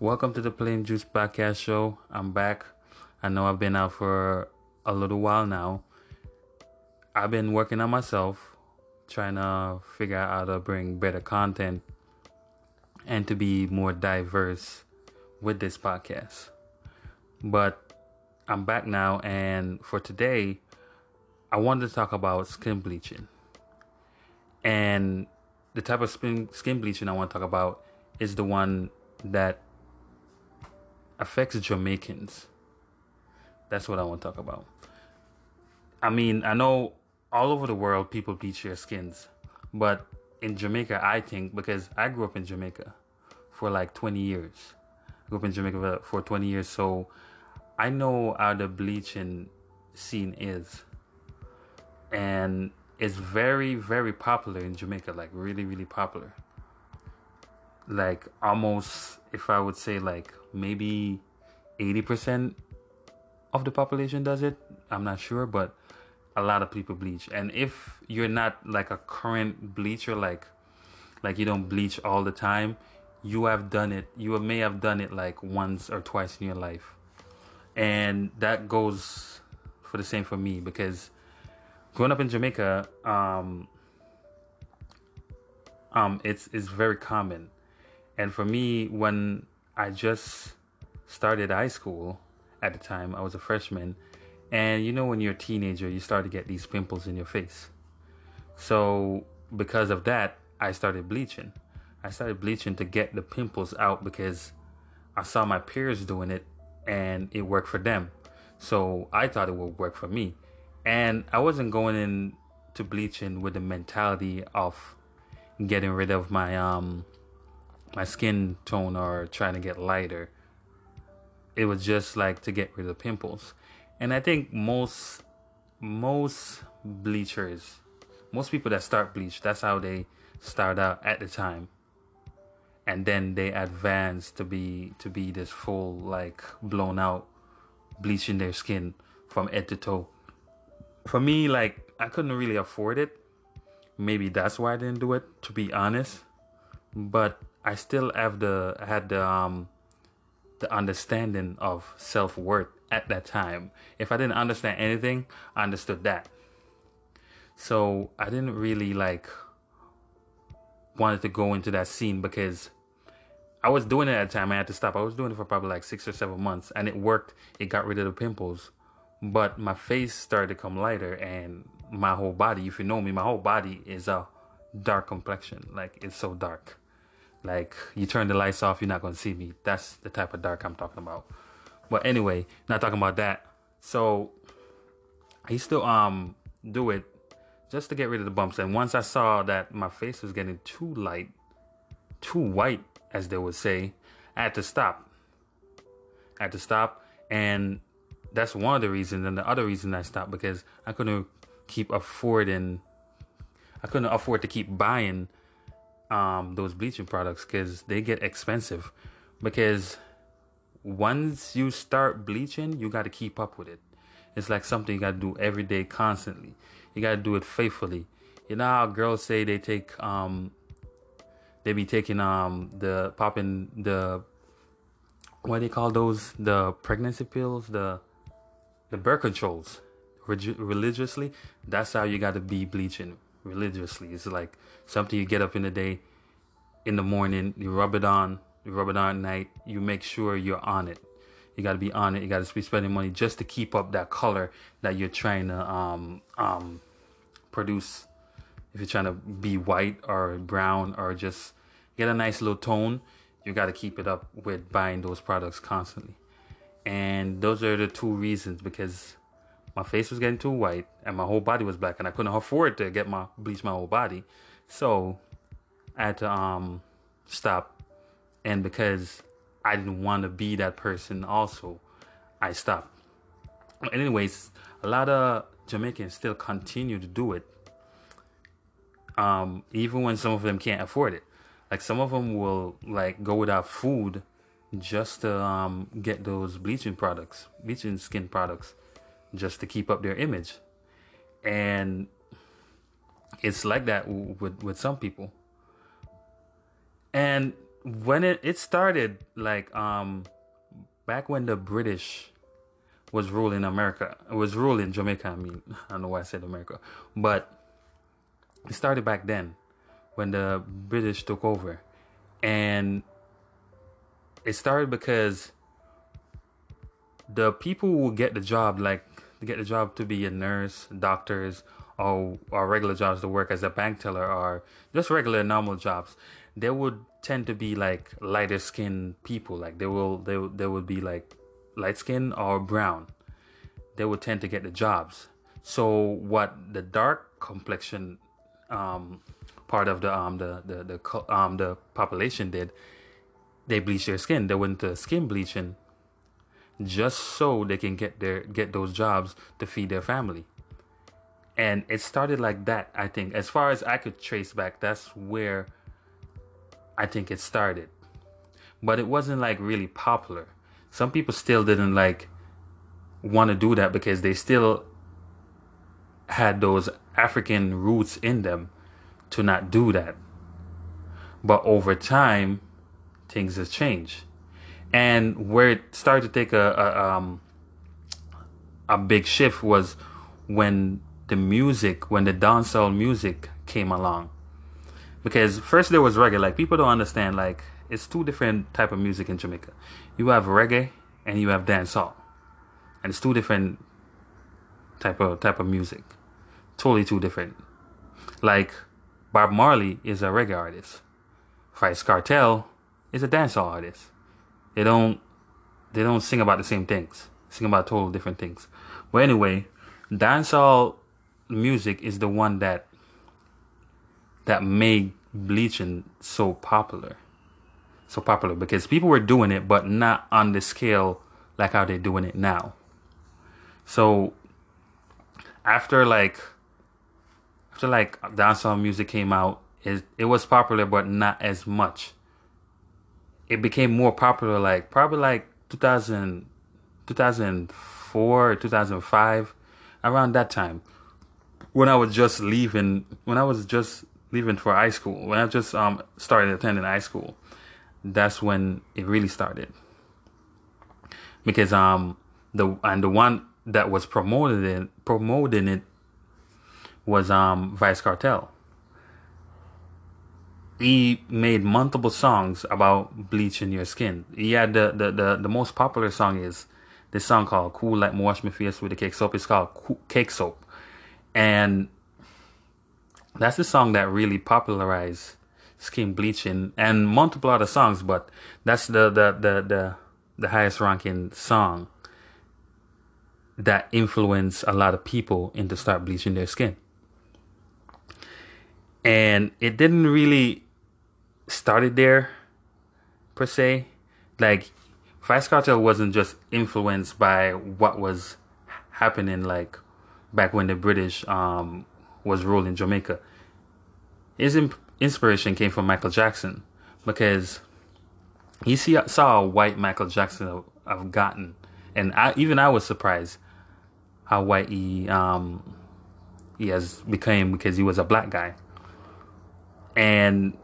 Welcome to the Plain Juice Podcast Show. I'm back. I know I've been out for a little while now. I've been working on myself, trying to figure out how to bring better content and to be more diverse with this podcast. But I'm back now, and for today, I wanted to talk about skin bleaching. And the type of skin, skin bleaching I want to talk about is the one that affects Jamaicans. That's what I want to talk about. I mean, I know all over the world people bleach their skins, but in Jamaica, I think because I grew up in Jamaica for like 20 years. I grew up in Jamaica for 20 years, so I know how the bleaching scene is. And it's very, very popular in Jamaica, like really, really popular. Like almost, if I would say, like maybe 80% of the population does it. I'm not sure, but a lot of people bleach. And if you're not like a current bleacher, like like you don't bleach all the time, you have done it. You may have done it like once or twice in your life, and that goes for the same for me because growing up in Jamaica, um, um, it's it's very common, and for me when I just started high school at the time, I was a freshman, and you know when you're a teenager, you start to get these pimples in your face. So because of that, I started bleaching. I started bleaching to get the pimples out because I saw my peers doing it and it worked for them. So I thought it would work for me. And I wasn't going in to bleaching with the mentality of getting rid of my um my skin tone or trying to get lighter. It was just like to get rid of pimples. And I think most most bleachers, most people that start bleach, that's how they start out at the time. And then they advance to be to be this full like blown out bleaching their skin from head to toe. For me, like I couldn't really afford it. Maybe that's why I didn't do it, to be honest. But I still have the had the um the understanding of self worth at that time. If I didn't understand anything, I understood that. So I didn't really like wanted to go into that scene because I was doing it at the time. I had to stop. I was doing it for probably like six or seven months, and it worked. It got rid of the pimples, but my face started to come lighter, and my whole body. If you know me, my whole body is a dark complexion. Like it's so dark. Like you turn the lights off, you're not gonna see me. That's the type of dark I'm talking about. But anyway, not talking about that. So I used to um do it just to get rid of the bumps. And once I saw that my face was getting too light, too white, as they would say, I had to stop. I had to stop, and that's one of the reasons. And the other reason I stopped because I couldn't keep affording. I couldn't afford to keep buying um, those bleaching products because they get expensive. Because once you start bleaching, you got to keep up with it. It's like something you got to do every day, constantly. You got to do it faithfully. You know how girls say they take um, they be taking um the popping the what they call those the pregnancy pills the the birth controls religiously. That's how you got to be bleaching religiously. It's like something you get up in the day, in the morning, you rub it on, you rub it on at night, you make sure you're on it. You got to be on it. You got to be spending money just to keep up that color that you're trying to um, um, produce. If you're trying to be white or brown or just get a nice little tone, you got to keep it up with buying those products constantly. And those are the two reasons because my face was getting too white and my whole body was black and I couldn't afford to get my bleach my whole body. So I had to um stop and because I didn't want to be that person also I stopped. Anyways, a lot of Jamaicans still continue to do it. Um, even when some of them can't afford it. Like some of them will like go without food just to um, get those bleaching products, bleaching skin products just to keep up their image. And it's like that with with some people. And when it it started like um back when the British was ruling America, was ruling Jamaica. I mean, I don't know why I said America, but it started back then when the British took over, and it started because the people who get the job, like get the job to be a nurse, doctors, or or regular jobs to work as a bank teller, or just regular normal jobs, they would tend to be like lighter skinned people. Like they will they they would be like light skin or brown. They would tend to get the jobs. So what the dark complexion um, part of the um the the the um the population did, they bleached their skin. They went to skin bleaching just so they can get their get those jobs to feed their family. And it started like that, I think. As far as I could trace back, that's where I think it started. But it wasn't like really popular. Some people still didn't like want to do that because they still had those African roots in them to not do that. But over time, things have changed and where it started to take a, a um a big shift was when the music when the dancehall music came along. Because first there was reggae like people don't understand like it's two different type of music in jamaica. You have reggae and you have dancehall. And it's two different type of type of music. Totally two different. Like bob marley is a reggae artist. Vybz Kartel is a dancehall artist they don't they don't sing about the same things. They sing about total different things. But anyway, dancehall music is the one that that made bleaching so popular. So popular because people were doing it but not on the scale like how they're doing it now. So after like after like dancehall music came out, it it was popular but not as much it became more popular like probably like 2000 2004 or 2005 around that time. When i was just leaving when i was just leaving for high school when i just um started attending high school that's when it really started. Because um the and the one that was promoted it promoting it was um Vybz Kartel he made multiple songs about bleaching your skin. He had the, the, the, the most popular song is this song called Cool Like Me Wash Me Face with the Cake Soap. It's called Cake Soap. And that's the song that really popularized skin bleaching and multiple other songs, but that's the the the the, the highest ranking song that influenced a lot of people into start bleaching their skin. And it didn't really started there per se. Like Vybz Kartel wasn't just influenced by what was happening like back when the British um, was ruling Jamaica. His imp- inspiration came from Michael Jackson because he see, saw white Michael Jackson have gotten, and I, even I was surprised how white he um, he has became because he was a black guy, and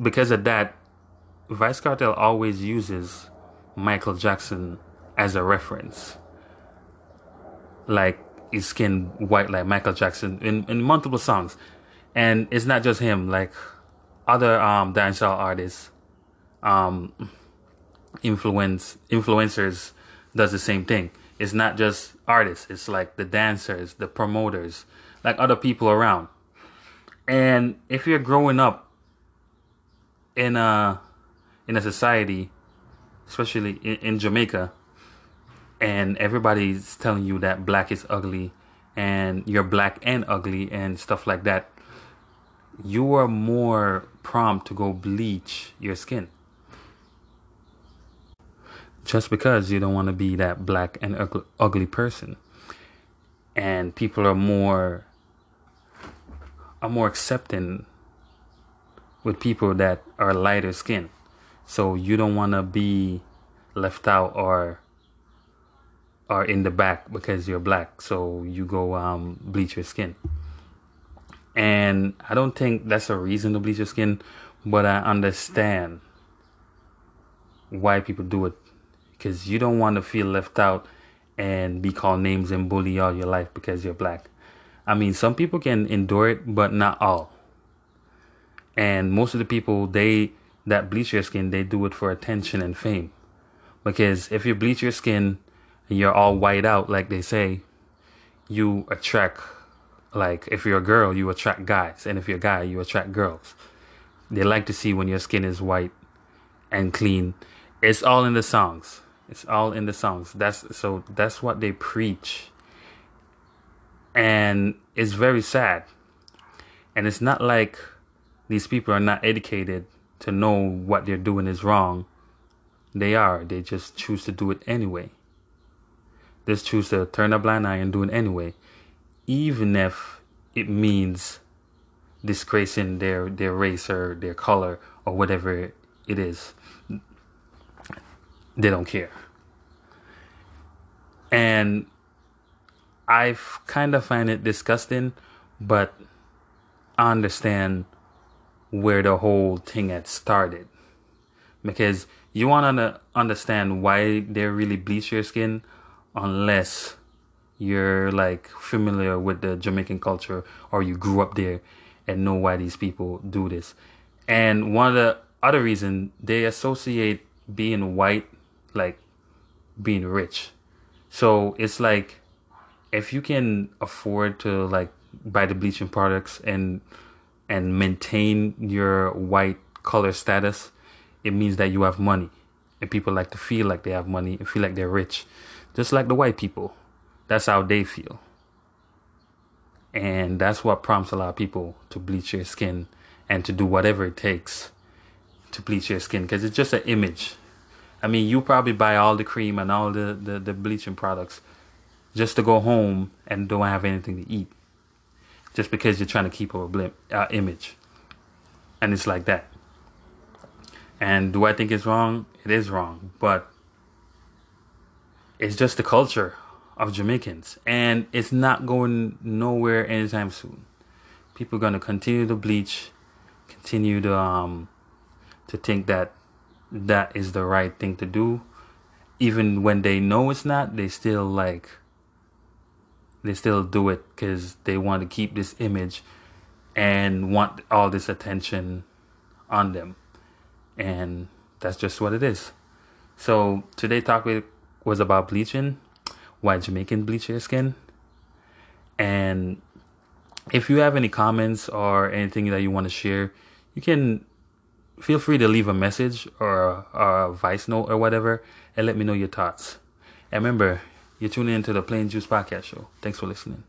because of that, Vybz Kartel always uses Michael Jackson as a reference. Like his skin white like Michael Jackson in, in multiple songs. And it's not just him, like other um dancehall artists, um influence influencers does the same thing. It's not just artists, it's like the dancers, the promoters, like other people around. And if you're growing up in a in a society, especially in, in Jamaica, and everybody's telling you that black is ugly and you're black and ugly and stuff like that, you are more prompt to go bleach your skin. Just because you don't want to be that black and ugly, ugly person. And people are more are more accepting with people that are lighter skin. So you don't want to be left out or or in the back because you're black. So you go um, bleach your skin. And I don't think that's a reason to bleach your skin, but I understand why people do it because you don't want to feel left out and be called names and bully all your life because you're black. I mean, some people can endure it, but not all. And most of the people they that bleach your skin, they do it for attention and fame. Because if you bleach your skin and you're all white out, like they say, you attract like if you're a girl, you attract guys, and if you're a guy, you attract girls. They like to see when your skin is white and clean. It's all in the songs. It's all in the songs. That's so that's what they preach. And it's very sad. And it's not like these people are not educated to know what they're doing is wrong. They are. They just choose to do it anyway. They just choose to turn a blind eye and do it anyway. Even if it means disgracing their, their race or their color or whatever it is. They don't care. And I kind of find it disgusting, but I understand where the whole thing had started. Because you want to understand why they really bleach your skin unless you're like familiar with the Jamaican culture or you grew up there and know why these people do this. And one of the other reason they associate being white like being rich. So it's like if you can afford to like buy the bleaching products and and maintain your white color status, it means that you have money. And people like to feel like they have money and feel like they're rich. Just like the white people. That's how they feel. And that's what prompts a lot of people to bleach your skin and to do whatever it takes to bleach your skin because it's just an image. I mean, you probably buy all the cream and all the, the, the bleaching products just to go home and don't have anything to eat just because you're trying to keep a blimp, uh, image. And it's like that. And do I think it's wrong? It is wrong. But it's just the culture of Jamaicans. And it's not going nowhere anytime soon. People are going to continue to bleach, continue to um to think that that is the right thing to do. Even when they know it's not, they still like they still do it because they want to keep this image and want all this attention on them. And that's just what it is. So today's topic was about bleaching, why Jamaican bleach their skin. And if you have any comments or anything that you want to share, you can feel free to leave a message or a, a voice note or whatever and let me know your thoughts. And remember, you're tuning into the Plain Juice Podcast Show. Thanks for listening.